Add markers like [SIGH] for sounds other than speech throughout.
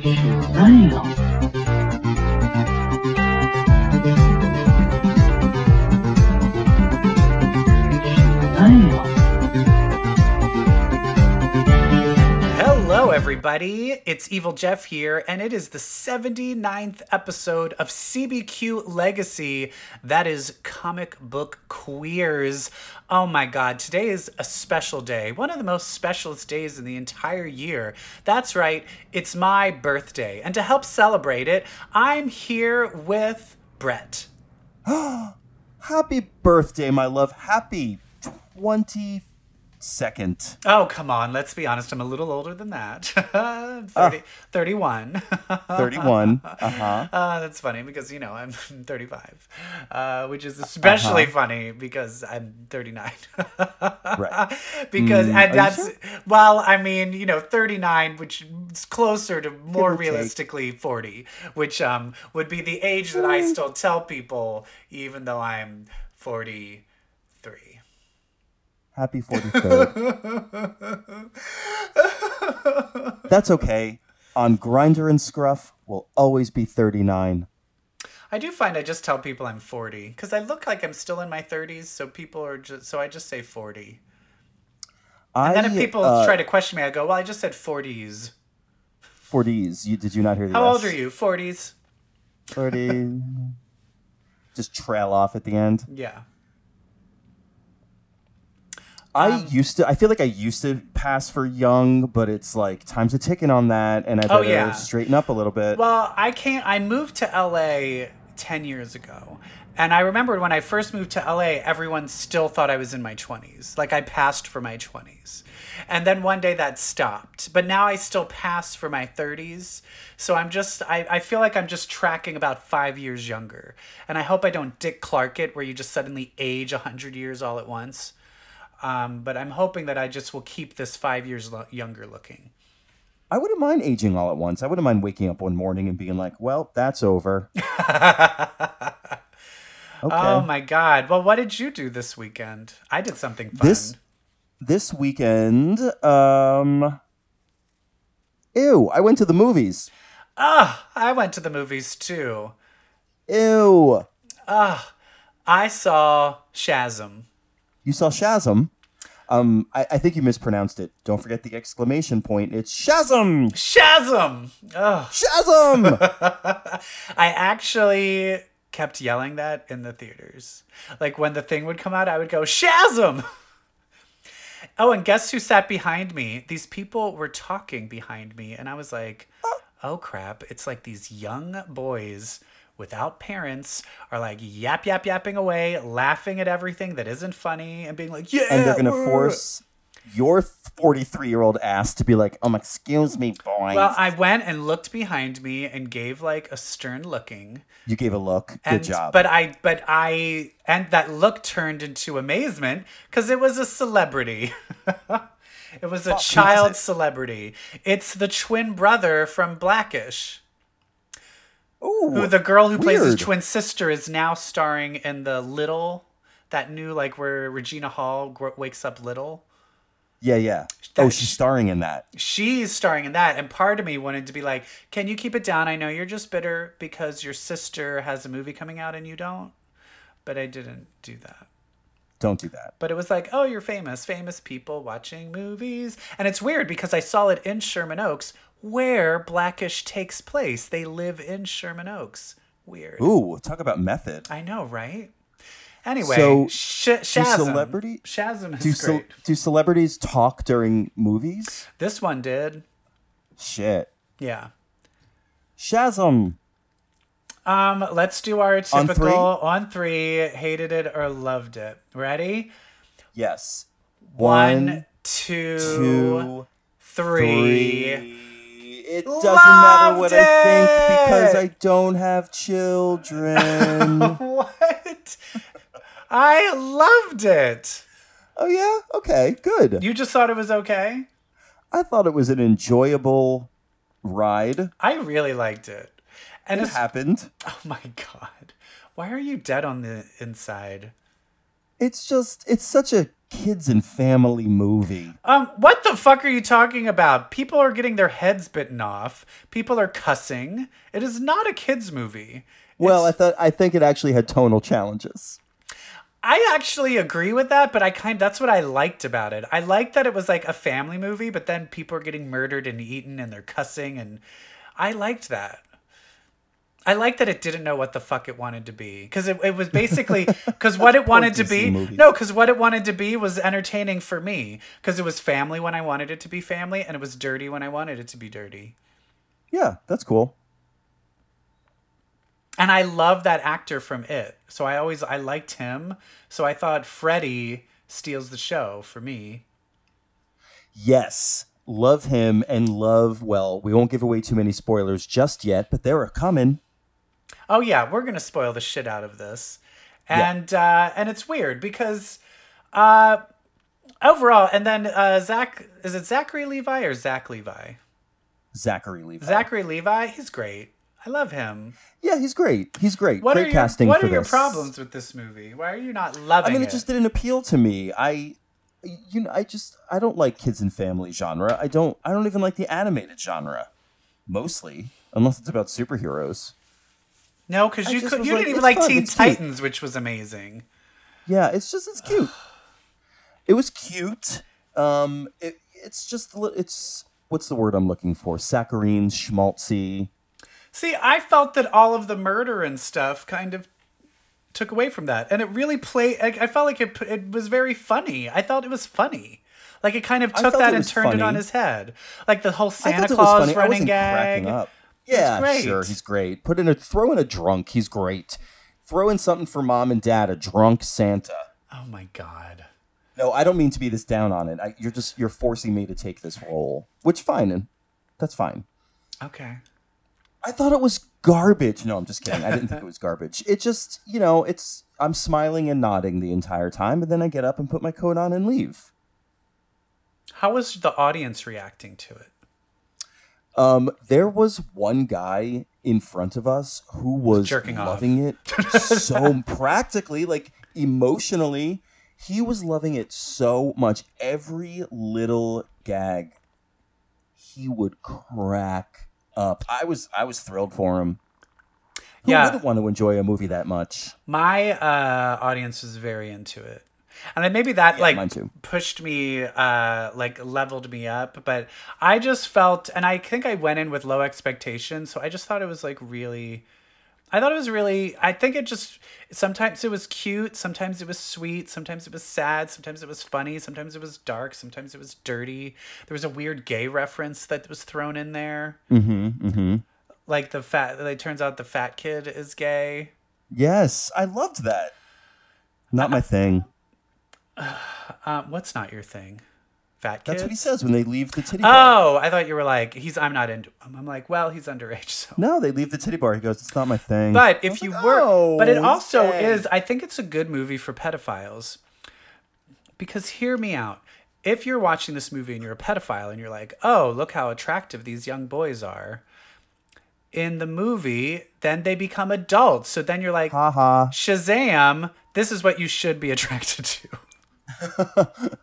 Damn. Damn. Everybody. It's Evil Jeff here, and it is the 79th episode of CBQ Legacy. That is Comic Book Queers. Oh my god, today is a special day. One of the most specialist days in the entire year. That's right, it's my birthday. And to help celebrate it, I'm here with Brett. [GASPS] Happy birthday, my love. Happy 22nd. Oh, come on, let's be honest, I'm a little older than that. [LAUGHS] 30, 31. [LAUGHS] 31. Uh-huh. Uh, that's funny because you know I'm [LAUGHS] 35, uh, which is especially funny because I'm 39. Right. because Mm, and that's sure? well, I mean, you know, 39, which is closer to more or take. realistically 40, which um would be the age that I still tell people, even though I'm 43. Happy 43rd. That's okay. On Grindr and Scruff, we'll always be 39. I do find I just tell people I'm 40 because I look like I'm still in my 30s, so people are just so I just say 40. I, And then if people uh, try to question me, I go, "Well, I just said 40s." 40s. You, did you not hear the How S? old are you? 40s? 30. [LAUGHS] Just trail off at the end. Yeah. I Um, used to. I feel like I used to pass for young, but it's like time's a ticking on that, and I Oh, better yeah. straighten up a little bit. Well, I can't. I moved to LA 10 years ago. And I remember when I first moved to LA, everyone still thought I was in my 20s. Like I passed for my 20s. And then one day that stopped. But now I still pass for my 30s. So I'm just, I, I feel like I'm just tracking about five years younger. And I hope I don't Dick Clark it where you just suddenly age 100 years all at once. Um, but I'm hoping that I just will keep this five years lo- younger looking. I wouldn't mind aging all at once. I wouldn't mind waking up one morning and being like, "Well, that's over." [LAUGHS] okay. Oh my God. Well, what did you do this weekend? I did something fun. This this weekend, um, ew! I went to the movies. Ah, I went to the movies too. Ew! Ah, I saw Shazam. You saw Shazam. Um, I, I think you mispronounced it. Don't forget the exclamation point. It's Shazam! Shazam! Ugh. Shazam! [LAUGHS] I actually kept yelling that in the theaters. Like when the thing would come out, I would go, Shazam! [LAUGHS] Oh, and guess who sat behind me? These people were talking behind me, and I was like, oh crap. It's like these young boys without parents are like yap, yap, yapping away, laughing at everything that isn't funny, and being like, yeah. and they're gonna we're-" force your 43 year old ass to be like, um, excuse me, boys. Well, I went and looked behind me and gave like a stern looking. you gave a look. Good And, job. But I, but I, and that look turned into amazement because it was a celebrity. [LAUGHS] it was a Fuck, was child it? celebrity. It's the twin brother from Blackish. Ooh, Who the girl who plays his twin sister is now starring in the Little, that new like where Regina Hall wakes up little. Yeah, yeah. That oh, she's starring in that. she's starring in that and part of me wanted to be like can you keep it down i know you're just bitter because your sister has a movie coming out and you don't but i didn't do that Don't do that. but it was like oh you're famous famous people watching movies and it's weird because i saw it in sherman oaks where blackish takes place they live in sherman oaks weird Ooh, talk about method. i know right anyway So, sh- do shazam celebrity- shazam is Do, ce- great do celebrities talk during movies? this one did Shit. yeah Shazam. Um, let's do our On typical three? on three, hated it or loved it. Ready? Yes. One, two, two, three. three. It doesn't matter what Loved I think because! I don't have children. [LAUGHS] What? I loved it. oh yeah? Okay, good. You just thought it was okay? I thought it was an enjoyable ride. I really liked it. And It happened. [LAUGHS] oh my god. Why are you dead on the inside? It's just it's such a kids and family movie. Um, what the fuck are you talking about? People are getting their heads bitten off. People are cussing. It is not a kids movie. Well, I thought I think it actually had tonal challenges. I actually agree with that, but I kind that's what I liked about it. I liked that it was like a family movie, but then people are getting murdered and eaten and they're cussing and I liked that. I like that it didn't know what the fuck it wanted to be because it, it was basically because what it [LAUGHS] wanted to be movies. no because what it wanted to be was entertaining for me because it was family when I wanted it to be family and it was dirty when I wanted it to be dirty Yeah, that's cool. and I love that actor from it so I always I liked him so I thought Freddie steals the show for me Yes, love him and love. Well, we won't give away too many spoilers just yet, but they're coming. Oh yeah, we're gonna spoil the shit out of this, and uh, and it's weird because uh, overall, and then uh, Zach is it Zachary Levi or Zach Levi? Zachary Levi. Zachary Levi, he's great. I love him. Yeah, he's great. He's great. What great are your casting What are your this. problems with this movie? Why are you not loving it? I mean, it? it just didn't appeal to me. I, you know, I just I don't like kids and family genre. I don't. I don't even like the animated genre, mostly, unless it's about superheroes. No, because you could, you like, didn't even like fun, Teen it's cute. Titans, which was amazing. Yeah, it's just it's cute. [SIGHS] it was cute. Um, it, it's just it's what's the word I'm looking for? Saccharine, schmaltzy. See, I felt that all of the murder and stuff kind of took away from that, and it really played. I, I felt like it. It was very funny. I thought it was funny. Like it kind of took that and turned it on his head. Like the whole Santa thought it was Claus running gag. Yeah, sure, he's great. Put in a throw in a drunk. He's great. Throw in something for mom and dad. A drunk Santa. Oh my god. No, I don't mean to be this down on it. I, you're just you're forcing me to take this role, which fine, and that's fine. Okay. I thought it was garbage. No, I'm just kidding. I didn't think it was garbage. It just, you know, it's I'm smiling and nodding the entire time, and then I get up and put my coat on and leave. How was the audience reacting to it? Um, there was one guy in front of us who was jerking off. loving it so [LAUGHS] practically, like emotionally, he was loving it so much. Every little gag, he would crack up. I was I was thrilled for him. Who Yeah. wouldn't want to enjoy a movie that much? My uh, audience was very into it, and then maybe that Yeah, like pushed me, uh, like leveled me up. But I just felt, and I think I went in with low expectations, so I just thought it was like really. I thought it was really. I think it just sometimes it was cute, sometimes it was sweet, sometimes it was sad, sometimes it was funny, sometimes it was dark, sometimes it was dirty. There was a weird gay reference that was thrown in there, Mm-hmm. Mm-hmm. like the fat. It turns out the fat kid is gay. Yes, I loved that. Not my thing. [SIGHS] Um, what's not your thing? Fat kids. That's what he says when they leave the titty bar. Oh, I thought you were like he's. I'm not into him. I'm like, well, he's underage, so. No, they leave the titty bar. He goes, "It's not my thing." But if you like, were, "Oh, but it he's also gay." is. I think it's a good movie for pedophiles. Because hear me out. If you're watching this movie and you're a pedophile and you're like, oh, look how attractive these young boys are. In the movie, then they become adults. So then you're like, Ha ha. Shazam, this is what you should be attracted to. [LAUGHS]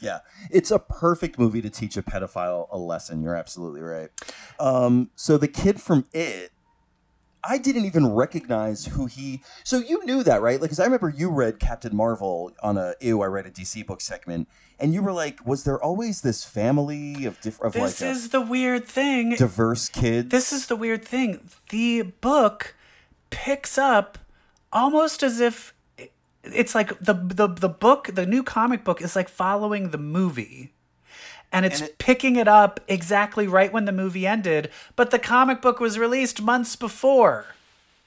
Yeah, it's a perfect movie to teach a pedophile a lesson. You're absolutely right. Um, so the kid from It, I didn't even recognize who he. So you knew that, right? Like, because I remember you read Captain Marvel on a Ew, I read a DC book segment, and you were like, was there always this family of different, of This like is the weird thing. diverse kids? this is the weird thing. The book picks up almost as if it's like the the the book, the new comic book is like following the movie. And it's And it- picking it up exactly right when the movie ended, but the comic book was released months before.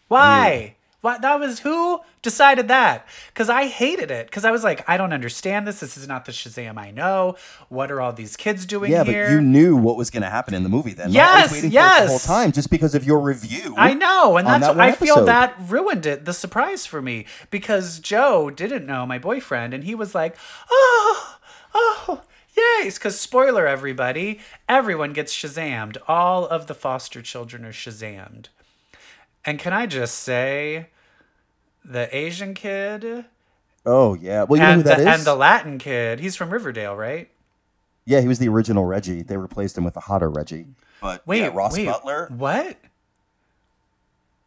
Why? What that was who decided that? Because I hated it. Because I was like, I don't understand this. This is not the Shazam I know. What are all these kids doing yeah, here? but you knew what was going to happen in the movie then. Yes, was waiting for it the whole time just because of your review. I know, and that's that I feel that ruined it, the surprise for me, because Joe didn't know my boyfriend, and he was like, "Oh, oh, Yes, Because spoiler, everybody, everyone gets Shazammed. All of the foster children are Shazammed, and can I just say, the Asian kid Oh yeah. Well, you know who and that the, is? and the Latin kid. He's from Riverdale, right? yeah, he was the original Reggie. They replaced him with a hotter Reggie. But Wait, yeah, Ross wait, Butler. What?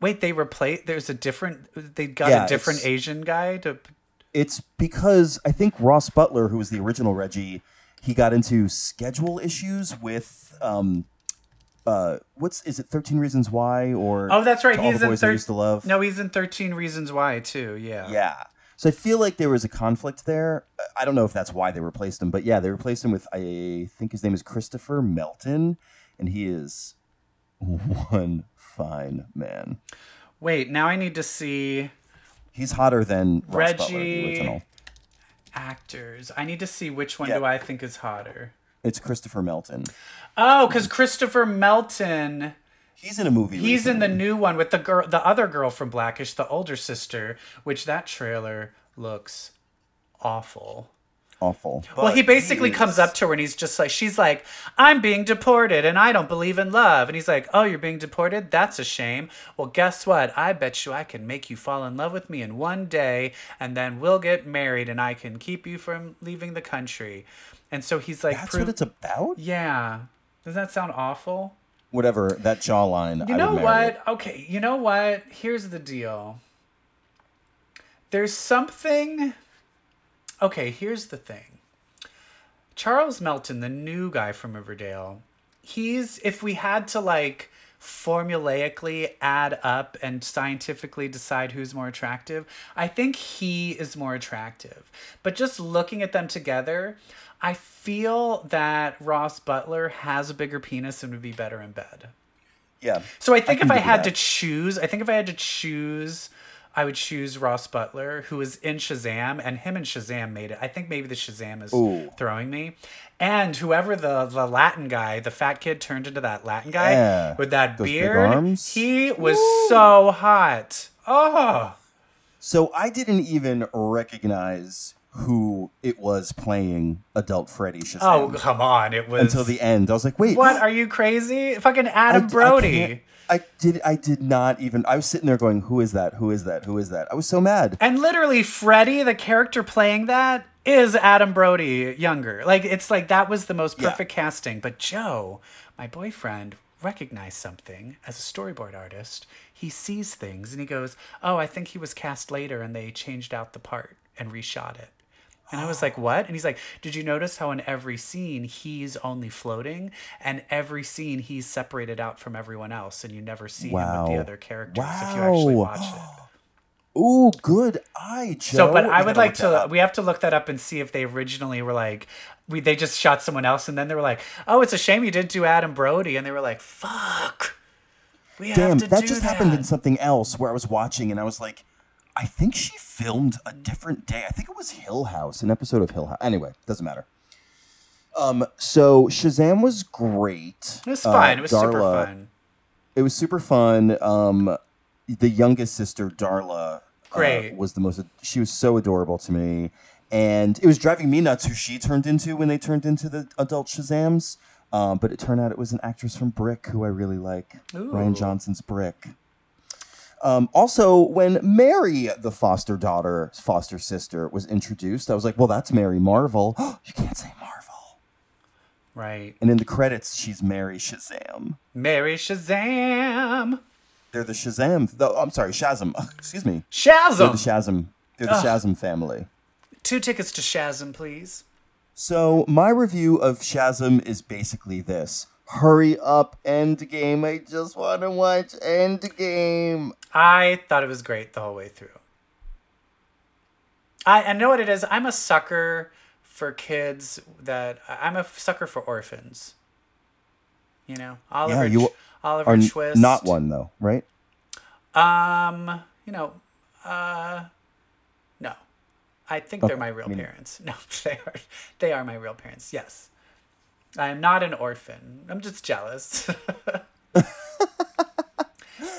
Wait, they replaced. There's a different. They got Yeah, a different Asian guy to. It's because I think Ross Butler, who was the original Reggie, he got into schedule issues with um, uh, what's is it? Thirteen Reasons Why or Oh, that's right. He's the in boys I thir- used to love. No, he's in Thirteen Reasons Why too. Yeah. Yeah. So I feel like there was a conflict there. I don't know if that's why they replaced him, but yeah, they replaced him with I think his name is Christopher Melton, and he is one fine man. Wait, now I need to see He's hotter than Butler, Reggie- original. actors. I need to see which one Yeah. do I think is hotter. It's Christopher Melton. Oh, because Christopher Melton. He's in a movie. He's in the new one with the girl, the other girl from Blackish, the older sister, which that trailer looks awful. awful. well, he basically is- comes up to her and he's just like, she's like, I'm being deported and I don't believe in love. And he's like, Oh, you're being deported? That's a shame. Well, guess what? I bet you I can make you fall in love with me in one day and then we'll get married and I can keep you from leaving the country. And so he's like, That's "Prove- what it's about. Yeah. Does that sound awful? Whatever that jawline. You I know what? Okay, you know what? Here's the deal. There's something. Okay, here's the thing. Charles Melton, the new guy from Riverdale, he's if we had to like formulaically add up and scientifically decide who's more attractive, I think he is more attractive. But just looking at them together, I feel that Ross Butler has a bigger penis and would be better in bed. Yeah. So I think can if I had that. to choose, I think if I had to choose, I would choose Ross Butler, who was in Shazam, and him and Shazam made it. I think maybe the Shazam is Ooh. throwing me. And whoever the, the Latin guy, the fat kid turned into that Latin guy Yeah. with that Those beard, he was so hot. Oh, So I didn't even recognize who it was playing adult Freddy Shazam oh, come on! It was until the end. I was like, wait, What are you crazy? Fucking Adam I Brody. can't- I, did. I did not even. I was sitting there going, "Who is that? Who is that? Who is that?" I was so mad. And literally, Freddy, the character playing that, is Adam Brody younger. Like, it's like that was the most Yeah. perfect casting. But Joe, my boyfriend, recognized something as a storyboard artist. He sees things and he goes, Oh, I think he was cast later and they changed out the part and reshot it. And I was like, What? And he's like, Did you notice how in every scene he's only floating and every scene he's separated out from everyone else and you never see him with the other characters if you actually watch it? Ooh, good eye, Joe. So, but I would like to. We have to look that up and see if they originally were like, we they just shot someone else, and then they were like, "Oh, it's a shame you didn't do Adam Brody," and they were like, "Fuck, we Damn, have to that just that." happened in something else where I was watching and I was like, I think she filmed a different day. I think it was Hill House, an episode of Hill House. Anyway, doesn't matter. Um, so Shazam was great. it was Uh, fun. it was super fun. It was super fun. Um, the youngest sister, Darla, uh, Great. was the most. She was so adorable to me, and it was driving me nuts who she turned into when they turned into the adult Shazams. Um, but it turned out it was an actress from Brick who I really like, Rian Johnson's Brick. Um, also, when Mary, the foster daughter, foster sister, was introduced, I was like, "Well, that's Mary Marvel." [GASPS] you can't say Marvel. Right, And in the credits, she's Mary Shazam. Mary Shazam, They're the Shazam. The, I'm sorry, Shazam. [LAUGHS] Excuse me. Shazam. They're the Shazam. Shazam. They're the Shazam family. Two tickets to Shazam, please. So my review of Shazam is basically this: Hurry up, Endgame! I just want to watch Endgame. I thought it was great the whole way through. I, I know what it is. I'm a sucker for kids that I'm a sucker for orphans. You know, Oliver. you Tw- Oliver Are Twist. not one though, right? Um, you know, uh, no. I think they're my real I mean- parents. [LAUGHS] No, they are. They are my real parents. Yes. I am not an orphan. I'm just jealous. [LAUGHS]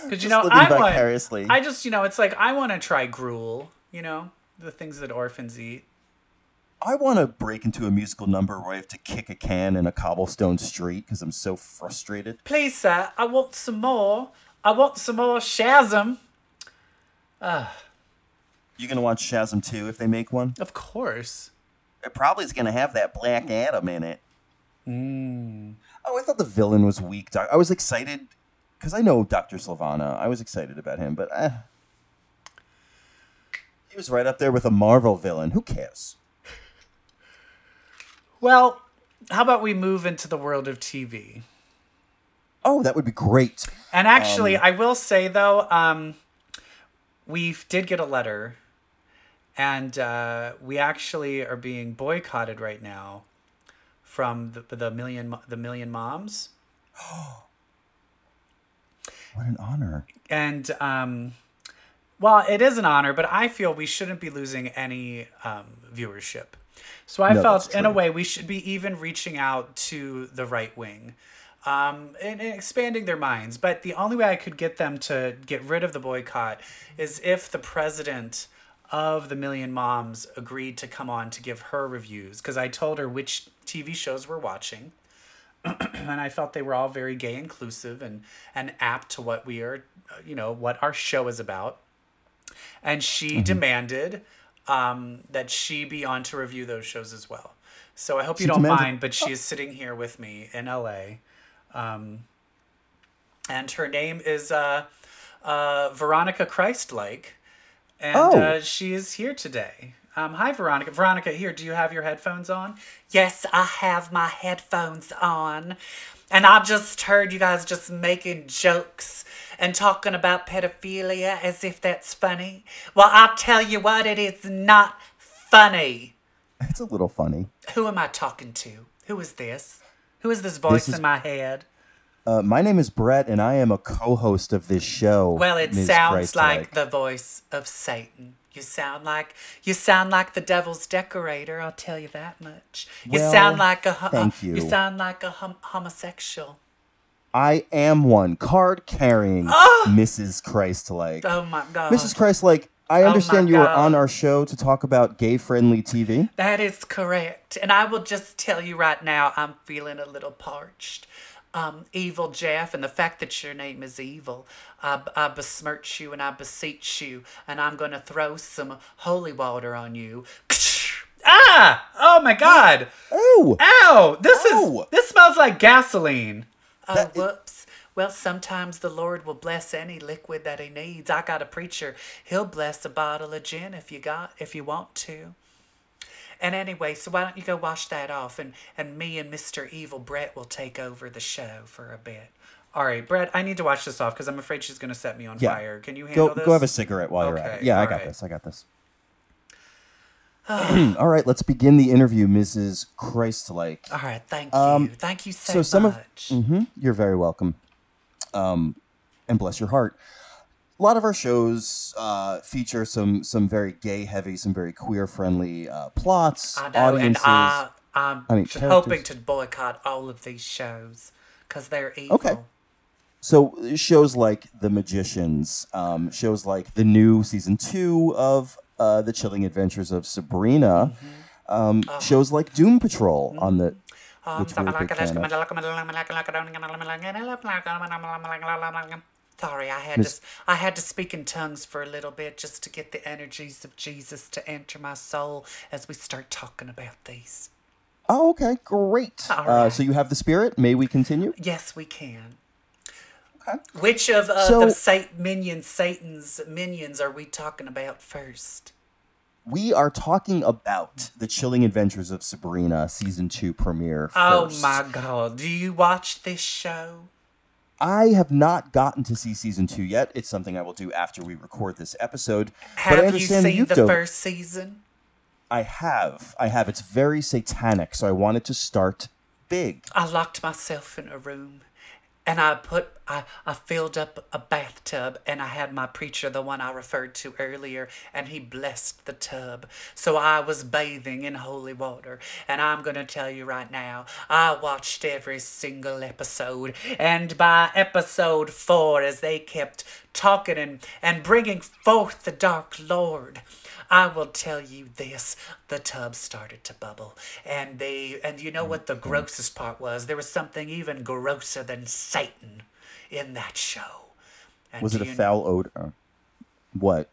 Because you know, I want. I just, you know, it's like I want to try gruel. You know, the things that orphans eat. I want to break into a musical number where I have to kick a can in a cobblestone street because I'm so frustrated. Please, sir, I want some more. I want some more Shazam. Ugh. You gonna watch Shazam 2 if they make one? Of course. It probably is gonna have that Black Adam in it. Mm. Oh, I thought the villain was weak. Doc- I was excited because I know Doctor Sivana. I was excited about him, but eh. he was right up there with a Marvel villain. Who cares? Well, how about we move into the world of TV? Oh, that would be great. And actually, I will say though, um, we did get a letter, and uh, we actually are being boycotted right now from the, the million the million moms, [GASPS] What an honor. and um, well, it is an honor, but I feel we shouldn't be losing any um, viewership. So I No, felt, in a way, we should be even reaching out to the right wing. um, and, and expanding their minds. But the only way I could get them to get rid of the boycott is if the president of the Million Moms agreed to come on to give her reviews because I told her which TV shows we're watching. [CLEARS THROAT] and I felt they were all very gay inclusive and, and apt to what we are, you know, what our show is about. And she demanded um, that she be on to review those shows as well. So I hope you don't demanded- mind, but she is sitting here with me in LA. Um, and her name is uh, uh, Veronica Christlike. And Oh. uh, she is here today. Um, hi, Veronica. Veronica, here, do you have your headphones on? Yes, I have my headphones on. And I just heard you guys just making jokes and talking about pedophilia as if that's funny. Well, I'll tell you what, it is not funny. It's a little funny. Who am I talking to? Who is this? Who is this voice is- in my head? Uh, my name is Brett, and I am a co-host of this show. Well, it Ms. sounds Christlike. like the voice of Satan. You sound like you sound like the devil's decorator. I'll tell you that much. You Well, sound like a thank you. you. sound like a hom- homosexual. I am one card-carrying Mrs. Christlike. Oh my god. Mrs. Christlike, I my understand you are on our show to talk about gay-friendly TV. That is correct. And I will just tell you right now, I'm feeling a little parched. Um, evil Jeff, and the fact that your name is evil, I, I besmirch you and I beseech you, and I'm going to throw some holy water on you. [LAUGHS] Ah! Oh my God! Oh, Ow! This Ow. is this smells like gasoline. Oh, That- whoops. Well, sometimes the Lord will bless any liquid that He needs. I got a preacher; He'll bless a bottle of gin if you got if you want to. And anyway, so why don't you go wash that off, and and me and Mister Evil Brett will take over the show for a bit. All right, Brett, I need to wash this off because I'm afraid she's going to set me on Yeah. fire. Can you handle go this? go have a cigarette while you're at it. Yeah, I got right. this. I got this. [CLEARS THROAT] all right, let's begin the interview, Mrs. Christlike. All right, thank Um, you, thank you so, so some much. of hmm you're very welcome um and bless your heart a lot of our shows uh, feature some some very gay heavy some very queer friendly uh, plots I know, audiences and I, I'm I mean, hoping to boycott all of these shows because they're evil. Okay. so shows like the magicians um, shows like the new season two of uh, the chilling adventures of sabrina Mm-hmm. um, Uh-huh. shows like doom patrol on the Um, which we're a big fan of. Sorry, I had Miss- to I had to speak in tongues for a little bit just to get the energies of Jesus to enter my soul as we start talking about these. oh okay great uh, so you have the spirit may we continue Yes, we can. Okay. Which of uh, So- the Sat- minions, Satan's minions, are we talking about first? We are talking about the Chilling Adventures of Sabrina season two premiere. Oh my God! Do you watch this show? I have not gotten to see season two yet. It's something I will do after we record this episode. but I Have you seen the first season? I have. I have. It's very satanic, so I wanted to start big. I locked myself in a room and I put I, I filled up a bathtub and I had my preacher, the one I referred to earlier, and he blessed the tub. So I was bathing in holy water. And I'm gonna tell you right now, I watched every single episode. And by episode four, as they kept talking and, and bringing forth the dark lord, I will tell you this: the tub started to bubble, and they and you know what the mm-hmm. grossest part was? There was something even grosser than Satan in that show. And Was it a foul odor? Uh, what?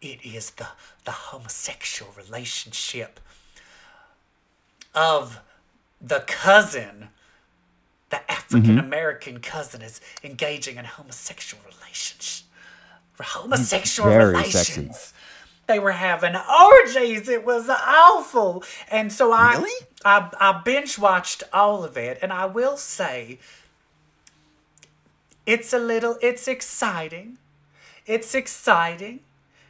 it is the the homosexual relationship of the cousin the mm-hmm. African American cousin is engaging in homosexual relations. Homosexual Very relations. sexy. They were having orgies. It was awful. And so I, Really? I, I binge watched all of it, and I will say, it's a little, it's exciting. It's exciting,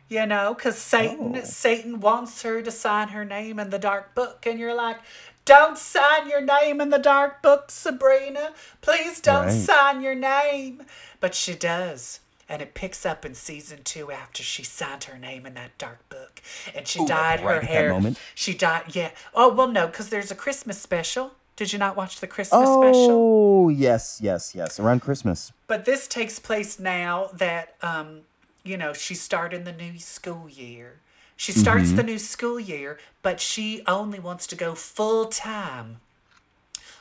you know, because Satan, Oh. Satan wants her to sign her name in the dark book, and you're like, don't sign your name in the dark book, Sabrina. Please don't Right. sign your name. But she does. And it picks up in season two after she signed her name in that dark book. And she Ooh, dyed right her hair. moment? She dyed, yeah. Oh, well, no, because there's a Christmas special. Did you not watch the Christmas special? Oh, yes, yes, yes. Around Christmas. But this takes place now that um, you know, she's starting the new school year. She starts the new school year, but she only wants to go full time.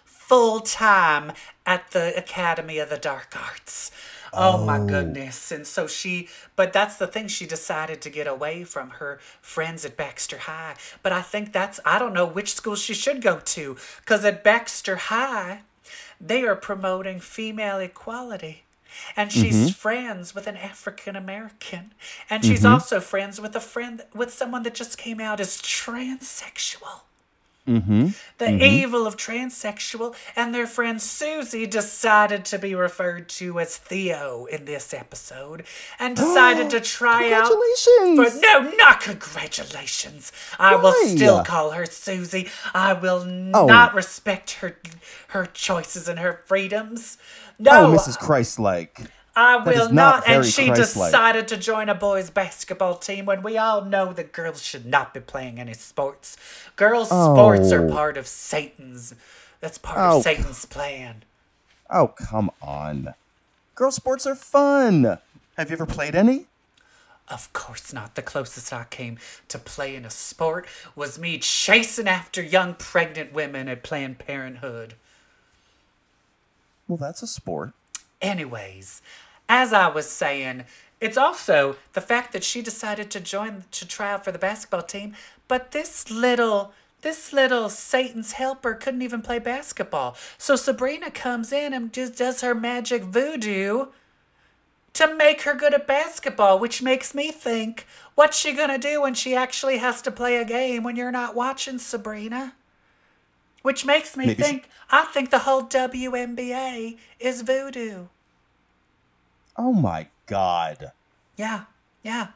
Full time at the Academy of the Dark Arts. Oh, my oh. goodness. And so she, but that's the thing, she decided to get away from her friends at Baxter High. But I think that's, I don't know which school she should go to. Because at Baxter High, they are promoting female equality. And she's mm-hmm. friends with an African American. And she's mm-hmm. also friends with a friend, with someone that just came out as transsexual. Mm-hmm. The mm-hmm. evil of transsexual, and their friend Susie decided to be referred to as Theo in this episode, and [GASPS] decided to try out. Congratulations! For, no, not congratulations. I will still call her Susie. I will Oh. not respect her her choices and her freedoms. Oh, No, Mrs. Christ-like. I That will not not. And she Christ-like. decided to join a boys' basketball team when we all know that girls should not be playing any sports. Girls' oh. sports are Oh. part of Satan's. That's part Oh, of Satan's plan. Oh, come on. Girl sports are fun. Have you ever played any? Of course not. The closest I came to playing a sport was me chasing after young pregnant women at Planned Parenthood. Well, that's a sport. Anyways, as I was saying, it's also the fact that she decided to join to try out for the basketball team, but this little this little Satan's helper couldn't even play basketball. So Sabrina comes in and just does her magic voodoo to make her good at basketball, which makes me think, what's she gonna do when she actually has to play a game when you're not watching Sabrina? Which makes me Maybe think, I think the whole WNBA is voodoo. Oh my god. Yeah, yeah.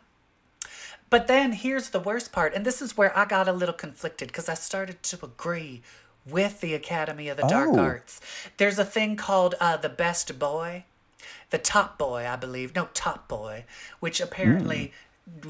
But then here's the worst part, and this is where I got a little conflicted because I started to agree with the Academy of the Dark Oh. Arts. There's a thing called uh, the Best Boy, the Top Boy, I believe. No, Top Boy, which apparently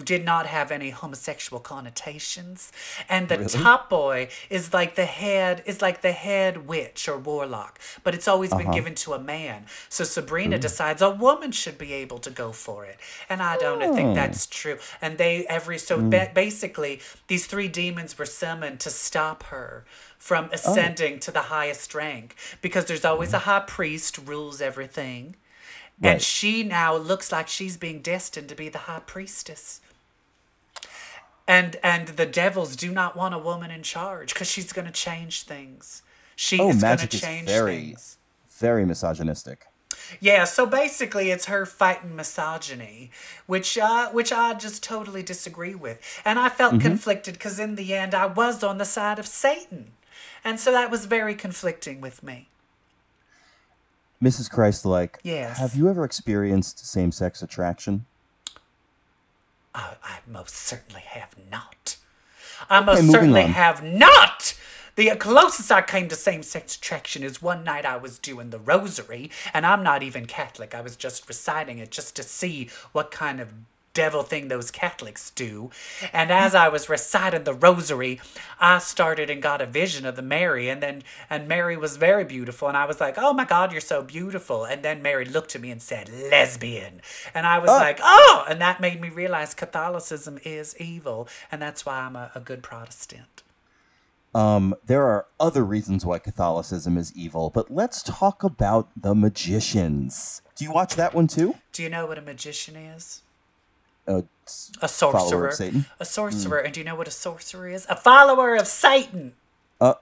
did not have any homosexual connotations. And the Top Boy is like the head is like the head witch or warlock, but it's always been uh-huh. given to a man. So Sabrina mm. decides a woman should be able to go for it. And I don't think hmm. that's true. And they every so hmm. ba- basically these three demons were summoned to stop her from oh. ascending to the highest rank because there's always hmm. a high priest rules everything. And she now looks like she's being destined to be the high priestess. And and the devils do not want a woman in charge because she's going to change things. She Oh, is going to magic is change very- things. Very misogynistic. Yeah, so basically it's her fighting misogyny, which uh, which I just totally disagree with. And I felt Mm-hmm. conflicted because in the end I was on the side of Satan. And so that was very conflicting with me. Mrs. Christ-like. Yes. Have you ever experienced same-sex attraction? I, I most certainly have not. I most moving certainly on. have not. The closest I came to same sex attraction is one night I was doing the rosary, and I'm not even Catholic. I was just reciting it just to see what kind of devil thing those Catholics do. And as I was reciting the rosary, I started and got a vision of the Mary, and then and Mary was very beautiful, and I was like, "Oh my God, you're so beautiful!" And then Mary looked at me and said, "Lesbian," and I was like, "Oh!" And that made me realize Catholicism is evil, and that's why I'm a, a good Protestant. Um, there are other reasons why Catholicism is evil, but let's talk about the magicians. Do you watch that one too? Do you know what a magician is? A A sorcerer. A sorcerer. And do you know what a sorcerer is? A follower of Satan. Uh,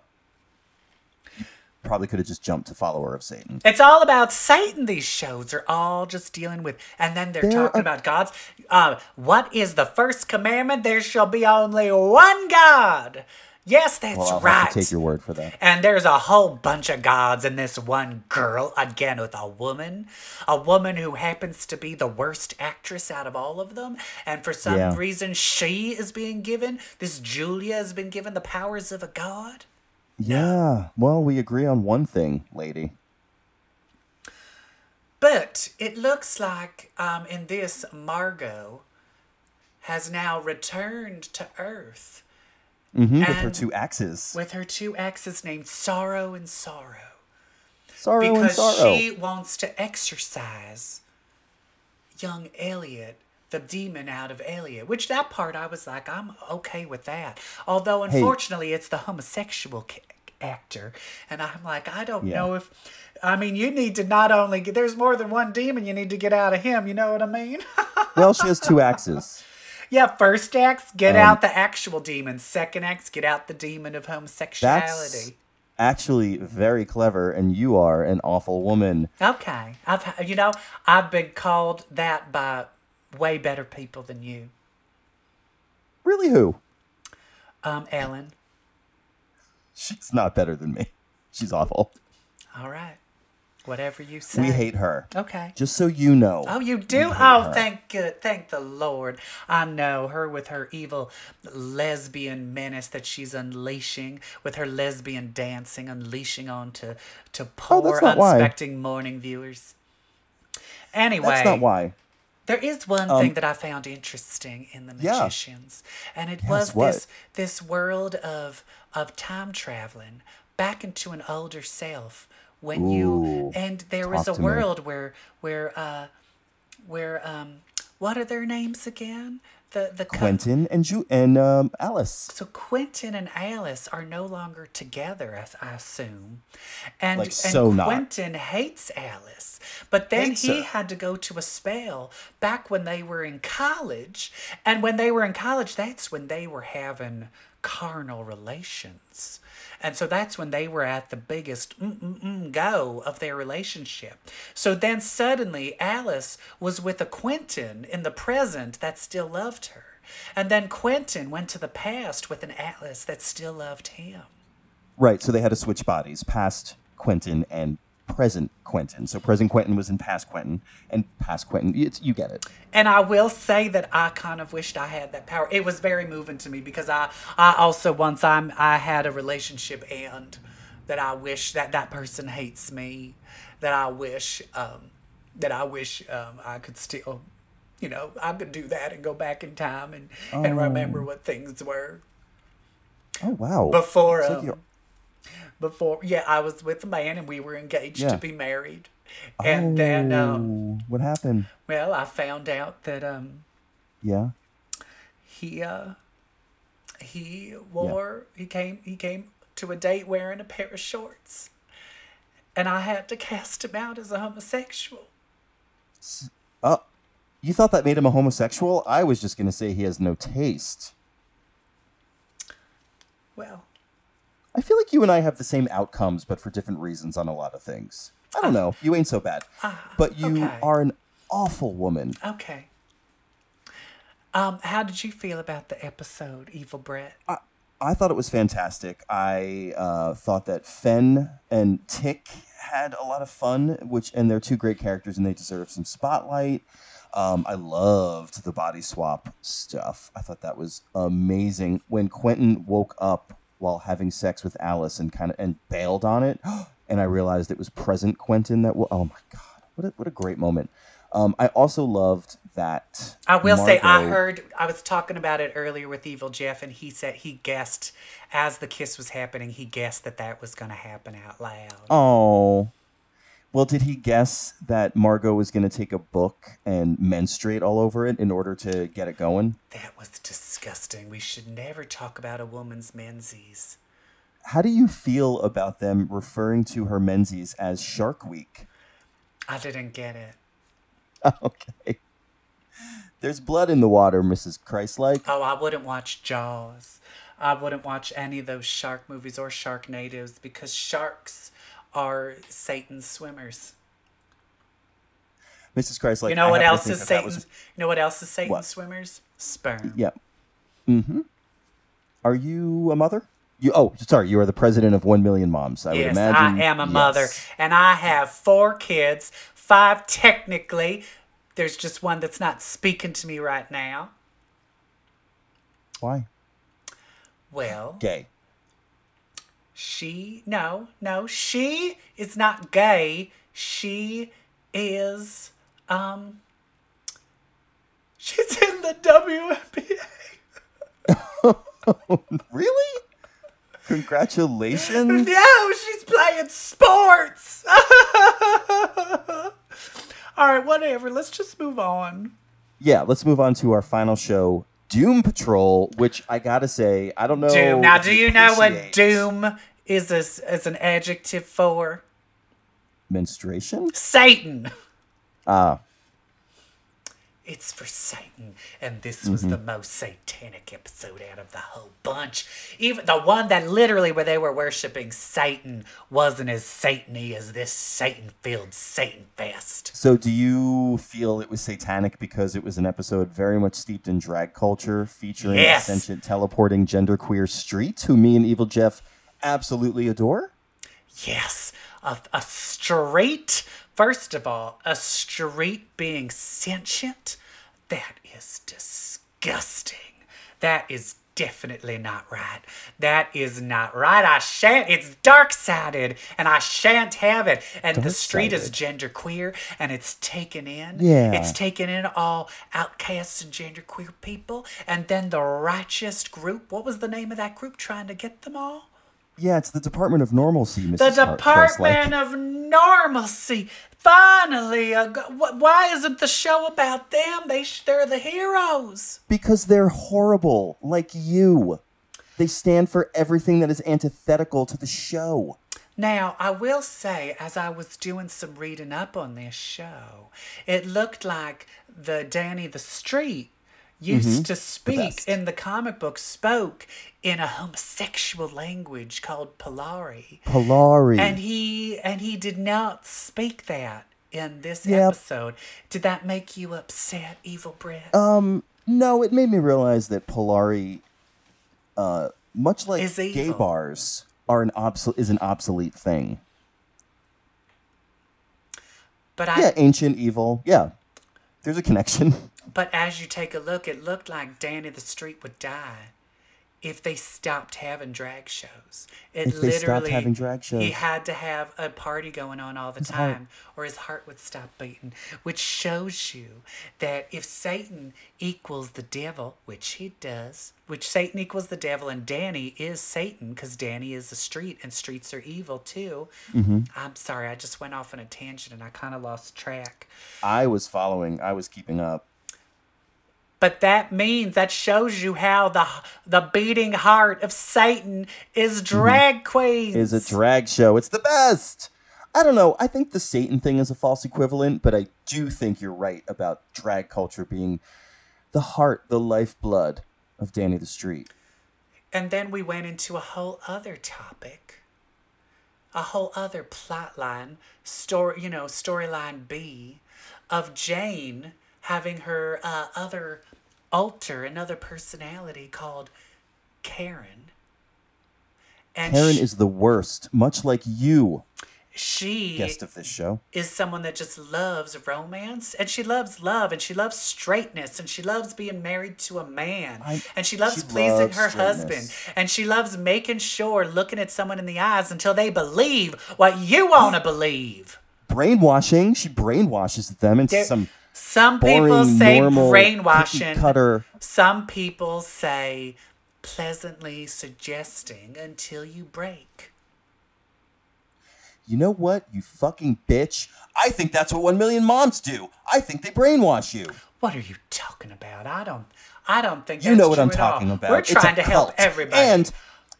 probably could have just jumped to follower of Satan. It's all about Satan. These shows are all just dealing with, and then they're There talking are- about gods. Uh, what is the first commandment? There shall be only one God. Yes, that's Well, I'll right. take your word for that. And there's a whole bunch of gods in this one girl, again with a woman. A woman who happens to be the worst actress out of all of them. And for some Yeah. reason, she is being given, this Julia has been given the powers of a god. Yeah. Well, we agree on one thing, lady. But it looks like um, in this, Margo has now returned to Earth hmm with her two axes. with her two exes named Sorrow and Sorrow. sorrow and because sorrow. she wants to exorcise young Elliot, the demon out of Elliot. Which that part I was like, I'm okay with that. Although Hey. unfortunately, it's the homosexual ca- actor, and I'm like, I don't Yeah. know if. I mean, you need to not only get. There's more than one demon you need to get out of him. You know what I mean? [LAUGHS] well, she has two axes. Yeah. First acts, get Um, out the actual demon. Second acts, get out the demon of homosexuality. That's actually very clever, and you are an awful woman. Okay, I've you know I've been called that by way better people than you, Really, who? um, Ellen. She's not better than me. She's awful. All right, whatever you say. We hate her. Okay. Just so you know. Oh, you do? Oh, her. thank good, thank the Lord. I know her with her evil lesbian menace that she's unleashing, with her lesbian dancing, unleashing onto to Oh, poor, that's not why. unsuspecting morning viewers. Anyway, That's not why. There is one thing that I found interesting in the Um, Yeah. magicians, and it Yes, was what? this this world of of time traveling back into an older self when you and there was a to me. world where where uh where um what are their names again? The the co- Quentin and Ju- and um, Alice. so Quentin and Alice are no longer together, as I assume, and Like, and so not. Quentin hates Alice, but then Hates he her. had to go to a spell back when they were in college, and when they were in college, that's when they were having carnal relations. And so that's when they were at the biggest mm-mm-mm go of their relationship. So then suddenly Alice was with a Quentin in the present that still loved her. And then Quentin went to the past with an Alice that still loved him. Right. So they had to switch bodies, past Quentin and present Quentin. So present Quentin was in past Quentin, and past Quentin. It's, you get it. And I will say that I kind of wished I had that power. It was very moving to me because I, I also once I'm I had a relationship end that I wish that that person hates me, that I wish um, that I wish um, I could still, you know, I could do that and go back in time and and remember what things were Oh wow. before It's um, before yeah I was with a man and we were engaged Yeah. to be married, and then um, Oh, what happened? well I found out that um. Yeah. he uh he wore he came he came to a date wearing a pair of shorts and i had to cast him out as a homosexual Oh, you thought that made him a homosexual? I was just gonna say he has no taste. well I feel like you and I have the same outcomes, but for different reasons on a lot of things. I don't know. You ain't so bad, but you okay. are an awful woman. okay um how did you feel about the episode evil brett I thought it was fantastic. I uh, thought that Fen and Tick had a lot of fun, which and they're two great characters, and they deserve some spotlight. Um, I loved the body swap stuff. I thought that was amazing. When Quentin woke up while having sex with Alice and kind of and bailed on it, [GASPS] and I realized it was present Quentin that. Oh my god, what a, what a great moment. Um, I also loved that. i will say i heard i was talking about it earlier with evil jeff and he said he guessed as the kiss was happening he guessed that that was going to happen out loud Oh. Well, did he guess that Margo was going to take a book and menstruate all over it in order to get it going? that was disgusting we should never talk about a woman's menses How do you feel about them referring to her menses as Shark Week? I didn't get it. [LAUGHS] okay. There's blood in the water, Mrs. Christlike. Oh, I wouldn't watch Jaws. I wouldn't watch any of those shark movies or shark natives because sharks are Satan's swimmers. Mrs. Christlike. You know I what else is think that that Satan's? was- You know what else is Satan's What? swimmers? Sperm. Yeah. Mm-hmm. Are you a mother? You oh, sorry, you are the president of One Million Moms. I would yes, imagine. I am a yes. mother, and I have four kids. Five technically. There's just one that's not speaking to me right now. Why? Well, Gay. she no no she is not gay. She is um. She's in the WNBA. [LAUGHS] Really? Congratulations. [LAUGHS] No, she's playing sports. [LAUGHS] All right, whatever. Let's just move on. yeah, let's move on to our final show, Doom Patrol, which I gotta say, I don't know. Doom. Now, do you know what doom is as, as an adjective for? Menstruation? Satan. Ah, It's for Satan, and this was Mm-hmm. the most satanic episode out of the whole bunch. Even the one that literally where they were worshiping Satan wasn't as Satany as this Satan-filled Satan fest. so do you feel it was satanic because it was an episode very much steeped in drag culture, featuring Yes. sentient teleporting genderqueer street, who me and Evil Jeff absolutely adore? Yes, a, a street. First of all, a street being sentient, that is disgusting. That is definitely not right. That is not right. I shan't. It's dark sided, and I shan't have it. And the street is genderqueer, and it's taken in. Yeah. It's taken in all outcasts and genderqueer people, and then the righteous group. What was the name of that group trying to get them all? Yeah, it's the Department of Normalcy, Mrs. The Hart- Christlike. Department of Normalcy. Finally, a why isn't the show about them? They they're the heroes. Because they're horrible, like you. They stand for everything that is antithetical to the show. Now, I will say, as I was doing some reading up on this show, it looked like the Danny the Street used to speak best. in the comic book, spoke in a homosexual language called Polari. Polari. And he and he did not speak that in this Yep. episode. Did that make you upset, Evil Brett? um, no, it made me realize that Polari, uh, much like Is gay evil. bars, are an obs- is an obsolete thing. but I Yeah, ancient evil. Yeah, there's a connection. [LAUGHS] but as you take a look, it looked like Danny the Street would die if they stopped having drag shows. It If they stopped literally having drag shows. He had to have a party going on all the His heart- time or his heart would stop beating, which shows you that if Satan equals the devil, which he does, which Satan equals the devil and Danny is Satan because Danny is the street and streets are evil too. Mm-hmm. I'm sorry, I just went off on a tangent and I kind of lost track. I was following. I was keeping up. But that means that shows you how the the beating heart of Satan is drag queens. Mm-hmm. Is a drag show. It's the best. I don't know. I think the Satan thing is a false equivalent, but I do think you're right about drag culture being the heart, the lifeblood of Danny the Street. And then we went into a whole other topic, a whole other plot line, story, you know, storyline B of Jane having her uh, other alter, another personality called Karen. And Karen sh- is the worst, much like you, she guest of this show. is someone that just loves romance and she loves love and she loves straightness and she loves being married to a man I- and she loves she pleasing loves her husband and she loves making sure looking at someone in the eyes until they believe what you want to believe. Brainwashing. She brainwashes them into There- some Some boring, people say normal, brainwashing. cutter. Some people say pleasantly suggesting until you break. You know what, you fucking bitch? I think that's what one million moms do. I think they brainwash you. What are you talking about? I don't. I don't think You know what I'm at all. talking about. We're trying to help everybody. And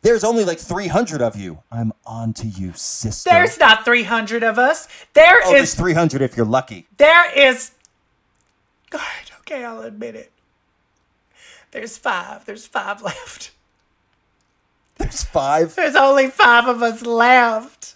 there's only like 300 of you. I'm on to you, sister. There's not 300 of us. There oh, there's is. 300 if you're lucky. There is. All right, Okay, I'll admit it. There's five. There's five [LAUGHS] left. There's five. There's only five of us left.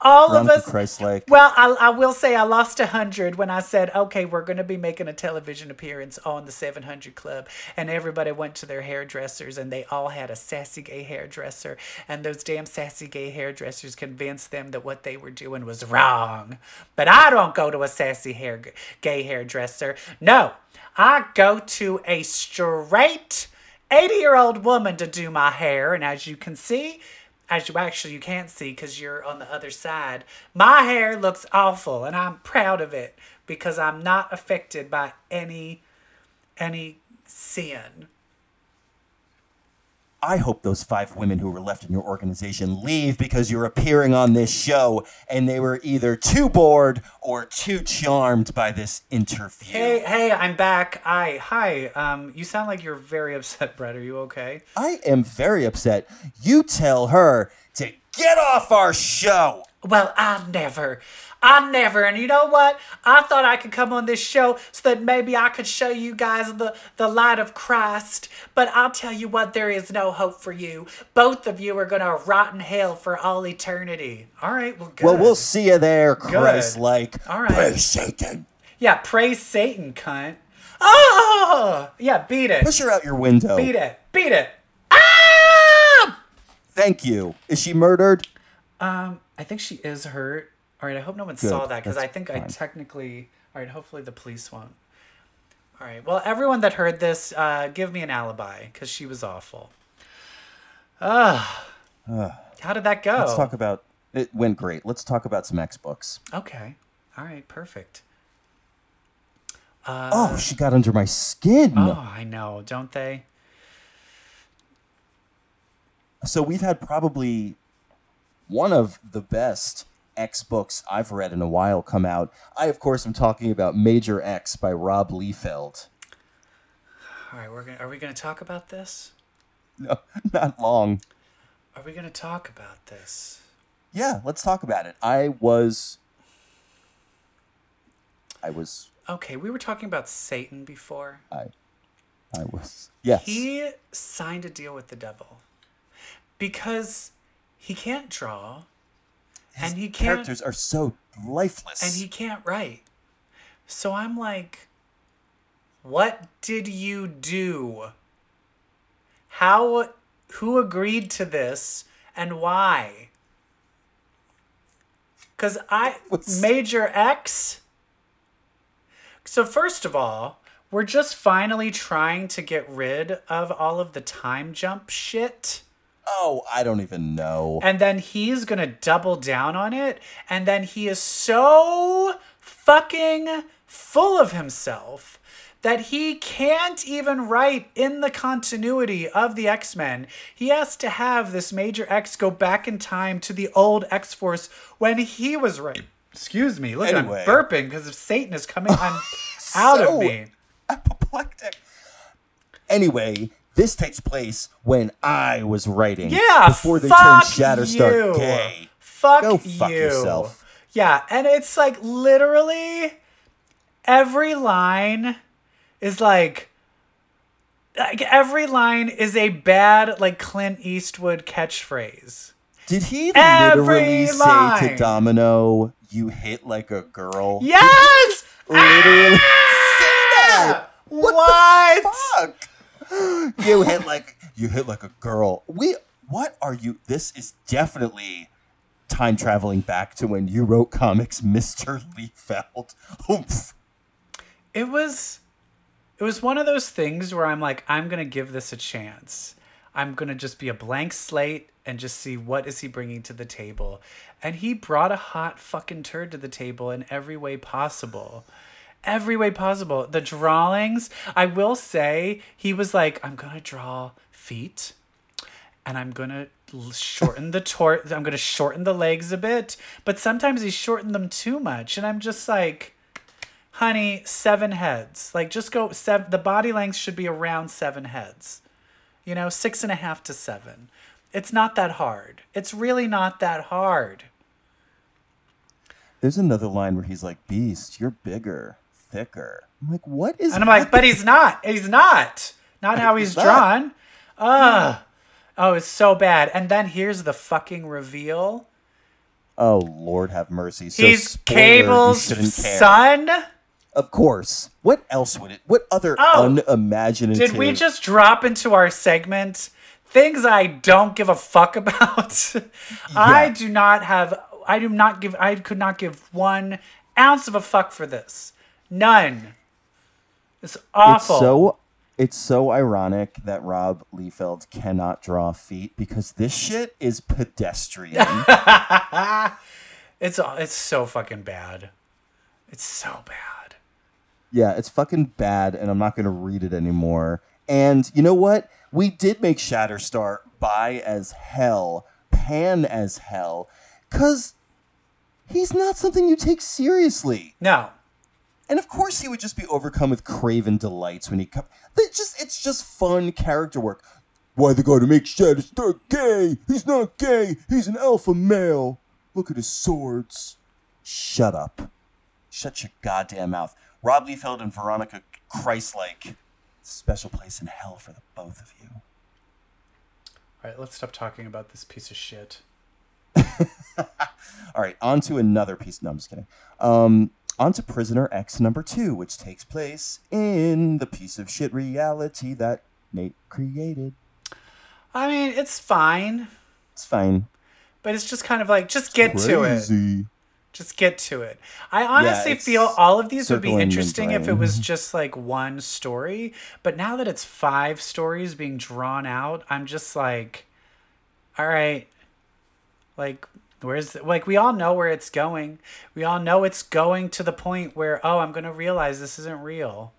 All of us. Christ like. Well, I, I will say I lost a hundred when I said, okay, we're going to be making a television appearance on the 700 Club. And everybody went to their hairdressers and they all had a sassy gay hairdresser. And those damn sassy gay hairdressers convinced them that what they were doing was wrong. But I don't go to a sassy hair, gay hairdresser. No, I go to a straight 80 year old woman to do my hair. And as you can see, as you actually you can't see because you're on the other side. My hair looks awful and i'm proud of it because i'm not affected by any any sin I hope those five women who were left in your organization leave because you're appearing on this show and they were either too bored or too charmed by this interview. hey hey i'm back i hi um you sound like you're very [LAUGHS] upset brett are you okay I am very upset. You tell her to get off our show. Well i never i never and you know what i thought i could come on this show so that maybe i could show you guys the the light of christ but i'll tell you what there is no hope for you both of you are gonna rot in hell for all eternity all right well good. Well, we'll see you there, Christ like. All right. Praise Satan. yeah praise satan cunt oh yeah beat it Push her out your window. beat it beat it ah! Thank you. Is she murdered? um i think she is hurt. All right i hope no one Good, saw that because i think i technically all right hopefully the police won't. All right well everyone that heard this uh give me an alibi because she was awful. Ah how did that go? Let's talk about. It went great. Let's talk about some X books. okay. All right perfect. Oh, she got under my skin. oh i know don't they? So we've had probably one of the best X books I've read in a while come out. I, of course, am talking about Major X by Rob Liefeld. all right we're gonna are we gonna talk about this No, [LAUGHS] not long. are we gonna talk about this Yeah, let's talk about it. I was. I was. okay we were talking about satan before I. I was. Yes. He signed a deal with the devil because he can't draw His and he can't characters are so lifeless. and he can't write. So I'm like, what did you do? How who agreed to this and why? Cuz I What's- Major X So first of all, we're just finally trying to get rid of all of the time jump shit. Oh, I don't even know. And then he's going to double down on it. And then he is so fucking full of himself that he can't even write in the continuity of the X Men. He has to have this Major X go back in time to the old X Force when he was right. Excuse me. Look, Anyway. I'm burping because if Satan is coming on [LAUGHS] out So- of me. apoplectic. Anyway, this takes place when I was writing. Yeah, Before they turned Shatterstar you. gay. Fuck Go fuck you. yourself. Yeah, and it's like literally every line is like like every line is a bad like Clint Eastwood catchphrase. Did he Every literally say to Domino, "You hit like a girl"? Yes! Literally ah! say that. What, What? the fuck? [GASPS] You hit like you hit like a girl. We what are you? This is definitely time traveling back to when you wrote comics, Mister Liefeld. Oomph. It was it was one of those things where I'm like I'm to give this a chance. I'm to just be a blank slate and just see what is he bringing to the table. And he brought a hot fucking turd to the table in every way possible. Every way possible. The drawings, I will say, he was like I'm going to draw feet and I'm gonna shorten the tor. I'm gonna shorten the legs a bit, but sometimes he shortened them too much, and I'm just like, honey, seven heads. Like, just go seven. The body length should be around seven heads. You know, six and a half to seven. It's not that hard. It's really not that hard. There's another line where he's like, "Beast, you're bigger. Thicker. I'm like, what is? And I'm like, but he's not. He's not. Not how he's drawn. Ugh. Oh, it's so bad. And then here's the fucking reveal. oh Lord, have mercy. So he's spoiler, Cable's son. Of course. What else would it? What other Oh, unimaginative? Did we just drop into our segment things I don't give a fuck about? [LAUGHS] I do not have. I do not give. I could not give one ounce of a fuck for this. None. It's awful. It's so it's so ironic that Rob Liefeld cannot draw feet because this shit is pedestrian. [LAUGHS] It's it's so fucking bad. It's so bad. yeah, it's fucking bad, and I'm not gonna read it anymore. And you know what? We did make Shatterstar bi as hell, pan as hell, cause he's not something you take seriously. No. And of course, he would just be overcome with craven delights when he comes. Just it's just fun character work. Why they gotta make Shatterstar gay? He's not gay. He's an alpha male. Look at his swords. Shut up. Shut your goddamn mouth. Rob Liefeld and Veronica Christlike. Special place in hell for the both of you. All right, let's stop talking about this piece of shit. [LAUGHS] All right, on to another piece. No, I'm just kidding. Um, on to Prisoner X number two, which takes place in the piece of shit reality that Nate created. I mean, it's fine, It's fine. but it's just kind of like just get to it. Just get to it. I honestly it's feel all of these would be interesting if it was [LAUGHS] just like one story, but now that it's five stories being drawn out, I'm just like all right. Like where's like we all know where it's going. We all know it's going to the point where oh, I'm going to realize this isn't real.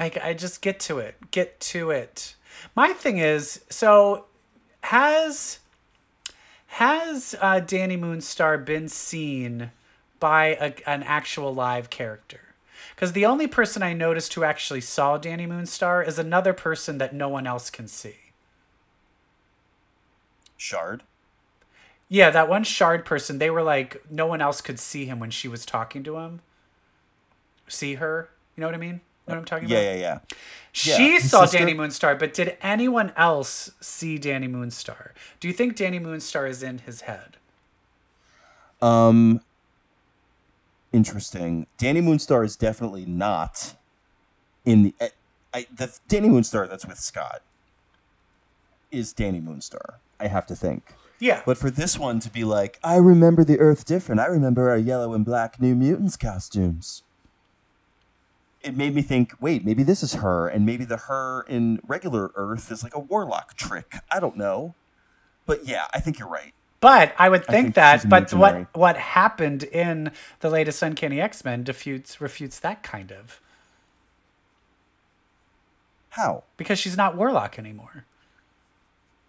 Like I just get to it. Get to it. My thing is, so has has uh, Dani Moonstar been seen by a, an actual live character? Because the only person I noticed who actually saw Dani Moonstar is another person that no one else can see. Shard. Yeah, that one shard person, they were like, no one else could see him when she was talking to him. See her? You know what I mean? Know what I'm talking Yeah, about? yeah, yeah. She Yeah, his saw sister- Dani Moonstar, but did anyone else see Dani Moonstar? Do you think Dani Moonstar is in his head? Um, interesting. Dani Moonstar is definitely not in the. I, I, the Dani Moonstar that's with Scott is Dani Moonstar. I have to think. Yeah. But for this one to be like, I remember the Earth different. I remember our yellow and black New Mutants costumes. It made me think, wait, maybe this is her, and maybe the her in regular Earth is like a warlock trick. I don't know. But yeah, I think you're right. But I would think, think that. But what what happened in the latest Uncanny X Men refutes refutes that kind of How? because she's not Warlock anymore.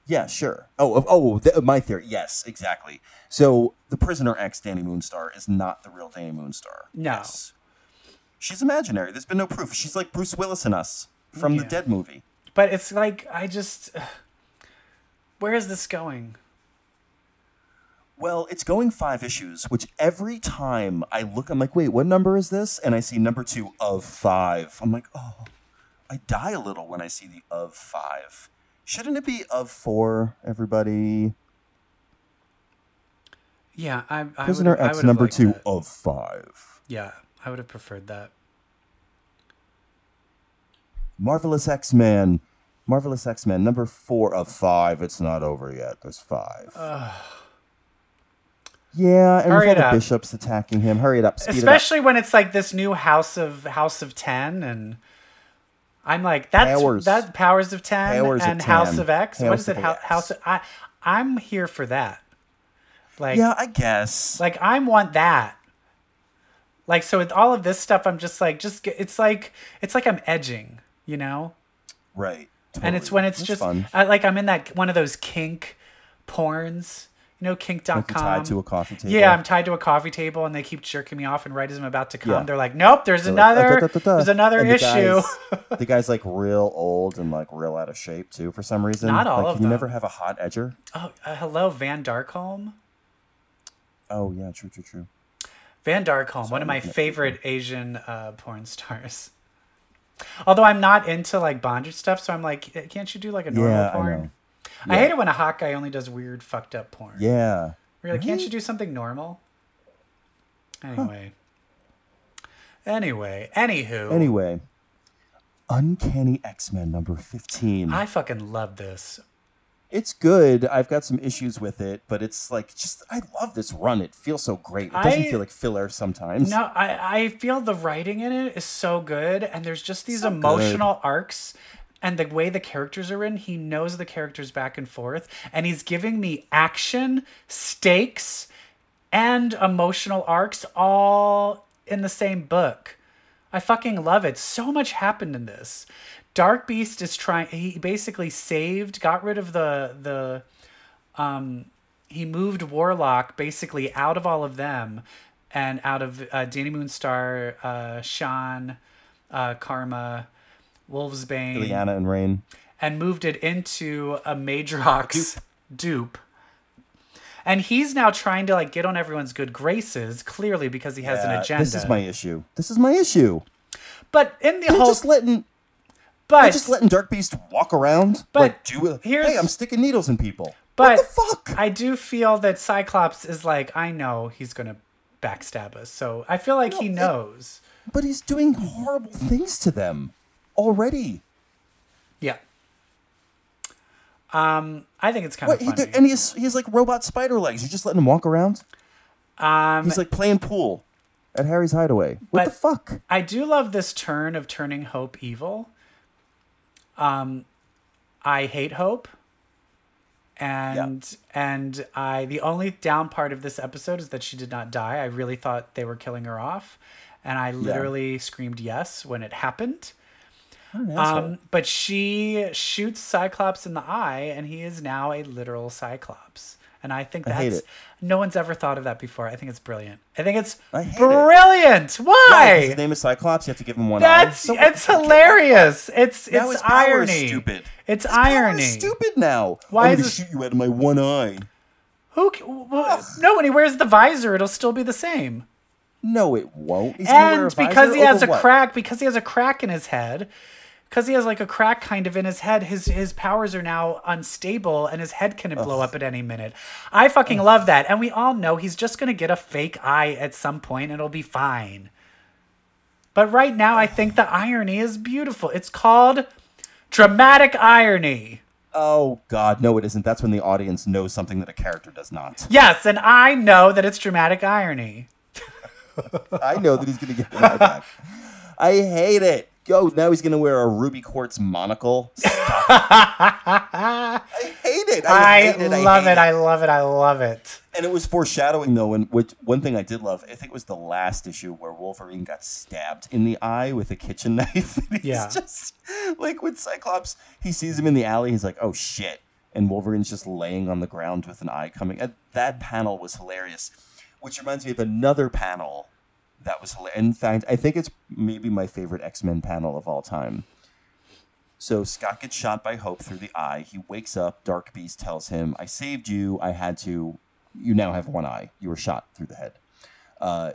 Yeah, sure. Oh, oh, oh th- my theory. Yes, exactly. So the prisoner X Dani Moonstar is not the real Dani Moonstar. No. Yes. She's imaginary. There's been no proof. She's like Bruce Willis in Us from the Dead movie. But it's like I just [SIGHS] where is this going? Well, it's going five issues, which every time I look, I'm like, wait, what number is this? And I see number two of five. I'm like, oh, I die a little when I see the of five. Shouldn't it be of four, everybody? Yeah, I, I Prisoner would, I X would number two that. of five. Yeah, I would have preferred that. Marvelous X Men. Marvelous X Men, number four of five. It's not over yet. There's five. yeah, and with it all the bishops attacking him. Hurry it up. Speed Especially when it's like this new House of House of Ten, and I'm like that's Powers. that Powers of Ten Powers of and House of X. what House is it? of House. Of, I I'm here for that. Like. Yeah, I guess. like I want that. Like so with all of this stuff, I'm just like just it's like it's like I'm edging, you know. right. and it's when it's That's just. I, like I'm in that one of those kink porns, you know, kink.com. Like tied to a coffee table. Yeah, I'm tied to a coffee table, and they keep jerking me off. And right as I'm about to come, Yeah. they're like, "Nope, there's They're like, another, "Uh, da, da, da." there's another And the issue." guy's- [LAUGHS] the guy's like real old and like real out of shape too for some reason. Not all like, of you them. never have a hot edger? oh, uh, hello, Van Darkholme. Oh yeah, true, true, true. Van Darkholme, one of my favorite Asian uh, porn stars. [LAUGHS] Although I'm not into like bondage stuff, so I'm like, "Eh, can't you do like a normal Yeah, porn? Know. I hate it when a hot guy only does weird, fucked up porn. Yeah. You're like, can't you do something normal? Anyway. Anyway. Anywho. Anyway, Uncanny X Men number 15. I fucking love this. it's good. I've got some issues with it, but it's like just I love this run. It feels so great. It doesn't I- feel like filler sometimes. No, I, I feel the writing in it is so good, and there's just these So good. emotional arcs, and the way the characters are in, he knows the characters back and forth, and he's giving me action, stakes, and emotional arcs all in the same book. I fucking love it. So much happened in this. Dark Beast is trying. He basically saved, got rid of the the um, he moved Warlock basically out of all of them and out of uh, Dani Moonstar, uh, Sean, uh, Karma, Wolfsbane, Illyana and Rain. and moved it into a Madrox dupe. And he's now trying to like get on everyone's good graces, clearly because he has an agenda. This is my issue. This is my issue. but in the They're whole, just letting but they're just letting Dark Beast walk around. But like, do it. here's- Hey, I'm sticking needles in people. But what the fuck? I do feel that Cyclops is like, I know he's gonna backstab us, so I feel like he it- knows. but he's doing horrible things to them already. Yeah. Um, I think it's kind What? of He funny. did, and he's he's like robot spider legs. You're just letting him walk around. um, He's like playing pool at Harry's Hideaway. What the fuck? I do love this turn of turning Hope evil. Um, I hate Hope, and and I the only down part of this episode is that she did not die. I really thought they were killing her off, and I literally screamed yes when it happened. Um, but she shoots Cyclops in the eye, and he is now a literal Cyclops. And I think I that's it. no one's ever thought of that before. I think it's brilliant. I think it's I hate it. brilliant. Why? Why? His name is Cyclops. You have to give him one That's eye. So it's hilarious. It's Now it's his power is irony. stupid. It's His irony. stupid now. Why I'm is gonna it- shoot you out of my one eye. Who? c- w- No, when he wears the visor, it'll still be the same. No, it won't. He's gonna wear a And because he has a what? crack, because he has a crack in his head, because he has like a crack kind of in his head, his his powers are now unstable, and his head can blow up at any minute. I fucking love that, and we all know he's just gonna get a fake eye at some point, and it'll be fine. But right now, I think the irony is beautiful. It's called dramatic irony. Oh God, no, it isn't. That's when the audience knows something that a character does not. Yes, and I know that it's dramatic irony. I know that he's gonna get an eye back. I hate it. Go now. He's gonna wear a ruby quartz monocle. I hate it. I, hate it. I love hate it. I love it. I love it. And it was foreshadowing though, and which one thing I did love, I think it was the last issue where Wolverine got stabbed in the eye with a kitchen [LAUGHS] knife. Yeah. just like with Cyclops, he sees him in the alley, he's like, Oh shit. And Wolverine's just laying on the ground with an eye coming. That panel was hilarious. Which reminds me of another panel that was hilarious. In fact, I think it's maybe my favorite X-Men panel of all time. So Scott gets shot by Hope through the eye. He wakes up. Dark Beast tells him, "I saved you. I had to. You now have one eye. You were shot through the head." Uh,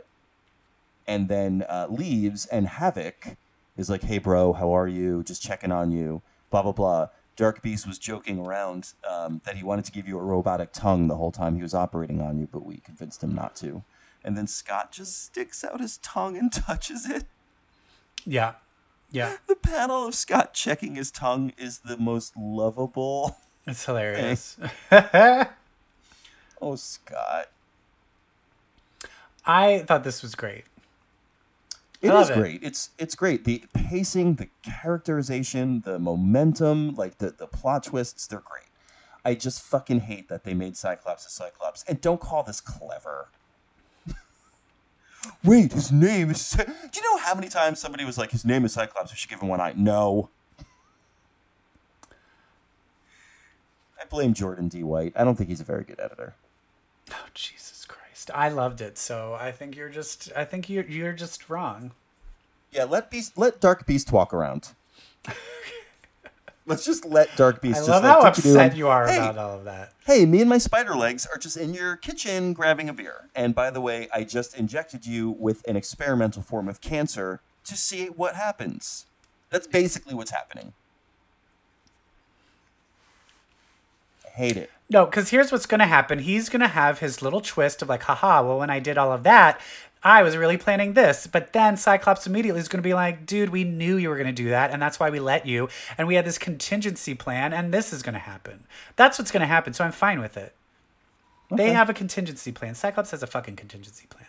and then uh, leaves, and Havoc is like, "Hey, bro, how are you? Just checking on you." Blah blah blah. Dark Beast was joking around um, that he wanted to give you a robotic tongue the whole time he was operating on you, but we convinced him not to. And then Scott just sticks out his tongue and [LAUGHS] touches it. Yeah. Yeah. The panel of Scott checking his tongue is the most lovable. It's hilarious. [LAUGHS] [LAUGHS] Oh, Scott. I thought this was great. It is it. great. It's it's great. The pacing, the characterization, the momentum, like the, the plot twists, they're great. I just fucking hate that they made Cyclops a Cyclops. And don't call this clever. [LAUGHS] Wait, his name is. Cy- Do you know how many times somebody was like, his name is Cyclops, we should give him one eye? No. I blame Jordan D. White. I don't think he's a very good editor. Oh Jesus! I loved it. So I think you're just. I think you're you're just wrong. Yeah, let Beast, let Dark Beast walk around. Let's just let Dark Beast I just love like, how upset and, you are hey, about all of that. Hey, me and my spider legs are just in your kitchen grabbing a beer. And by the way, I just injected you with an experimental form of cancer to see what happens. That's basically what's happening. I hate it. No, because here's what's going to happen. He's going to have his little twist of like, haha, well, when I did all of that, I was really planning this. But then Cyclops immediately is going to be like, dude, we knew you were going to do that. And that's why we let you. And we had this contingency plan. And this is going to happen. That's what's going to happen. So I'm fine with it. They have a contingency plan. Cyclops has a fucking contingency plan.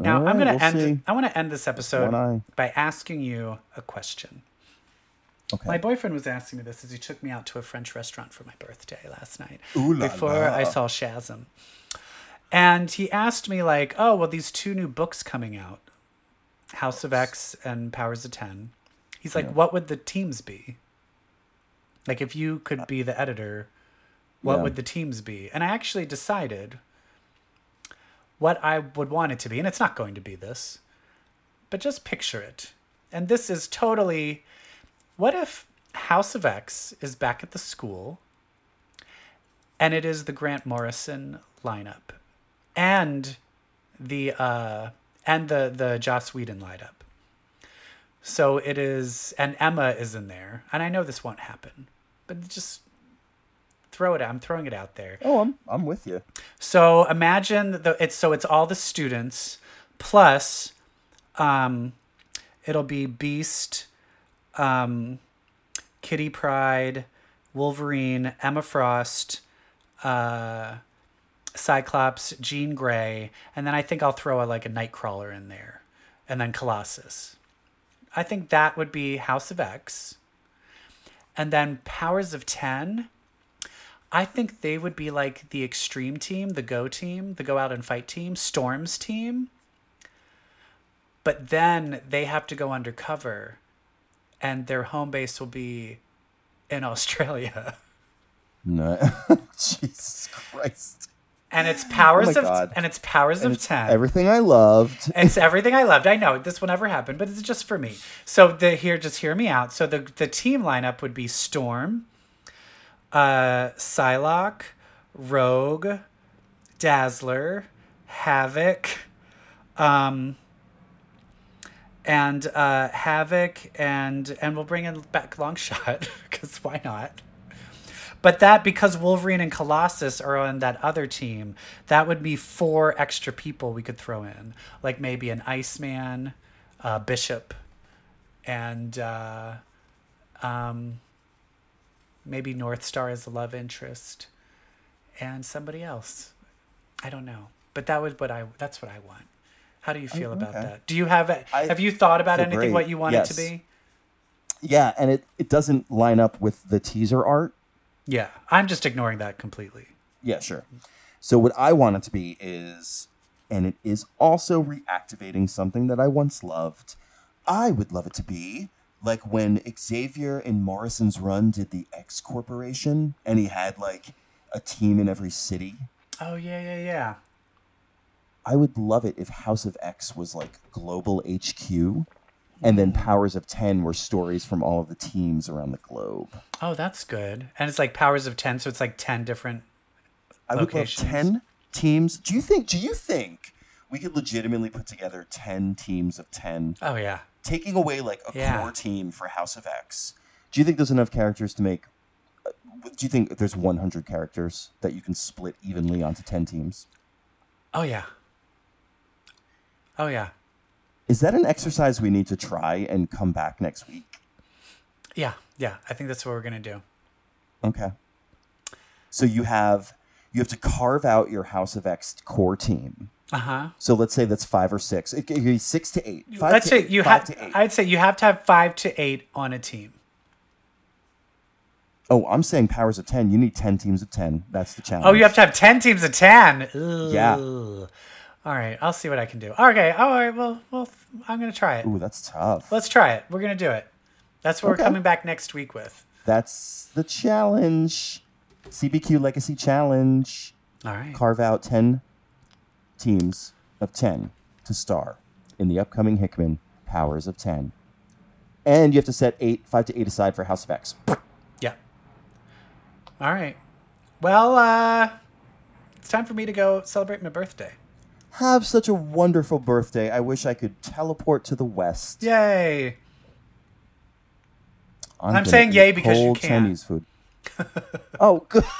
Now, All I'm going to we'll end see. I want to end this episode by asking you a question. Okay. My boyfriend was asking me this as he took me out to a French restaurant for my birthday last night. Ooh la before I saw Shazam. And he asked me, like, oh, well, these two new books coming out House of X and Powers of Ten. He's like, what would the teams be? Like, if you could be the editor, what Yeah. would the teams be? And I actually decided what I would want it to be. And it's not going to be this, but just picture it. And this is totally what if House of X is back at the school and it is the Grant Morrison lineup and the uh and the the Joss Whedon lineup. So it is and Emma is in there. And I know this won't happen, but just throw it out. I'm throwing it out there. Oh, I'm I'm with you. So imagine the it's so it's all the students plus um it'll be Beast, um Kitty Pryde, Wolverine, Emma Frost, uh Cyclops, Jean Grey, and then I think I'll throw a, like a Nightcrawler in there. And then Colossus. I think that would be House of X. And then Powers of 10. I think they would be like the extreme team, the go team, the go out and fight team, Storm's team. But then they have to go undercover and their home base will be in Australia. No. [LAUGHS] Jesus Christ. And it's powers Oh of God. and it's powers of It's 10. everything I loved. it's [LAUGHS] everything I loved. I know this will never happen, but it's just for me. So the here, just hear me out. So the the team lineup would be Storm, uh, Psylocke, Rogue, Dazzler, Havoc, um, and uh, Havoc, and and we'll bring in back Longshot [LAUGHS] because why not? But that because Wolverine and Colossus are on that other team, that would be four extra people we could throw in, like maybe an Iceman, uh, Bishop, and uh, um, maybe Northstar as a love interest, and somebody else. I don't know, but that was what I. That's what I want. How do you feel mm, about okay. that? Do you have it? I Have you thought about anything great. what you want it to be? Yeah, and it, it doesn't line up with the teaser art. Yeah, I'm just ignoring that completely. Yeah, sure. So what I want it to be is, and it is also reactivating something that I once loved. I would love it to be like when Xavier in Morrison's run did the X Corporation, and he had like a team in every city. Oh yeah, yeah, yeah. I would love it if House of X was like global HQ, and then Powers of Ten were stories from all of the teams around the globe. Oh, that's good. And it's like powers of 10, so it's like 10 different. I would Locations. love ten teams. Do you think? Do you think we could legitimately put together ten teams of ten, Oh, yeah. taking away like a Yeah. core team for House of X? Do you think there's enough characters to make? uh, Do you think there's 100 characters that you can split evenly onto 10 teams? Oh, yeah. Oh, yeah. Is that an exercise we need to try and come back next week? Yeah. Yeah. I think that's what we're going to do. Okay. So you have you have to carve out your House of X core team. Uh huh. So let's say that's five or six. It could be six to eight. Five Let's to say eight, you have. I'd say you have to have five to eight on a team. Oh, I'm saying powers of ten. You need ten teams of ten. That's the challenge. Oh, you have to have 10 teams of 10. Ugh. Yeah. All right. I'll see what I can do. Okay. All right. Well, well I'm going to try it. Ooh, that's tough. Let's try it. We're going to do it. That's what Okay. we're coming back next week with. That's the challenge. CBQ Legacy Challenge. All right. Carve out ten teams of ten to star in the upcoming Hickman Powers of Ten. And you have to set eight, five to eight aside for House of X. Yeah. All right. Well, uh, it's time for me to go celebrate my birthday. Have such a wonderful birthday. I wish I could teleport to the west. Yay! I'm gonna saying yay because you can't. Chinese food. [LAUGHS] oh, good. [LAUGHS]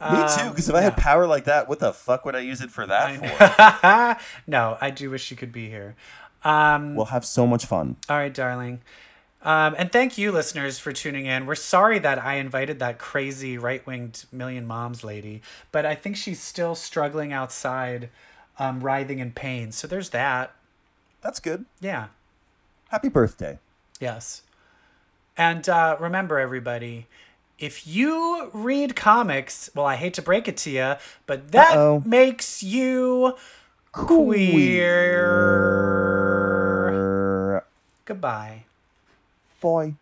Me too. Because if I had power like that, what the fuck would I use it for that for? [LAUGHS] no, I do wish you could be here. Um, We'll have so much fun. all right, darling. Um, and thank you, listeners, for tuning in. We're sorry that I invited that crazy right winged Million Moms lady, but I think she's still struggling outside, um, writhing in pain. So there's that. That's good. Yeah. Happy birthday. Yes. And uh, remember, everybody, if you read comics, well, I hate to break it to you, but that Uh-oh. makes you queer. Queer. Goodbye. Boy.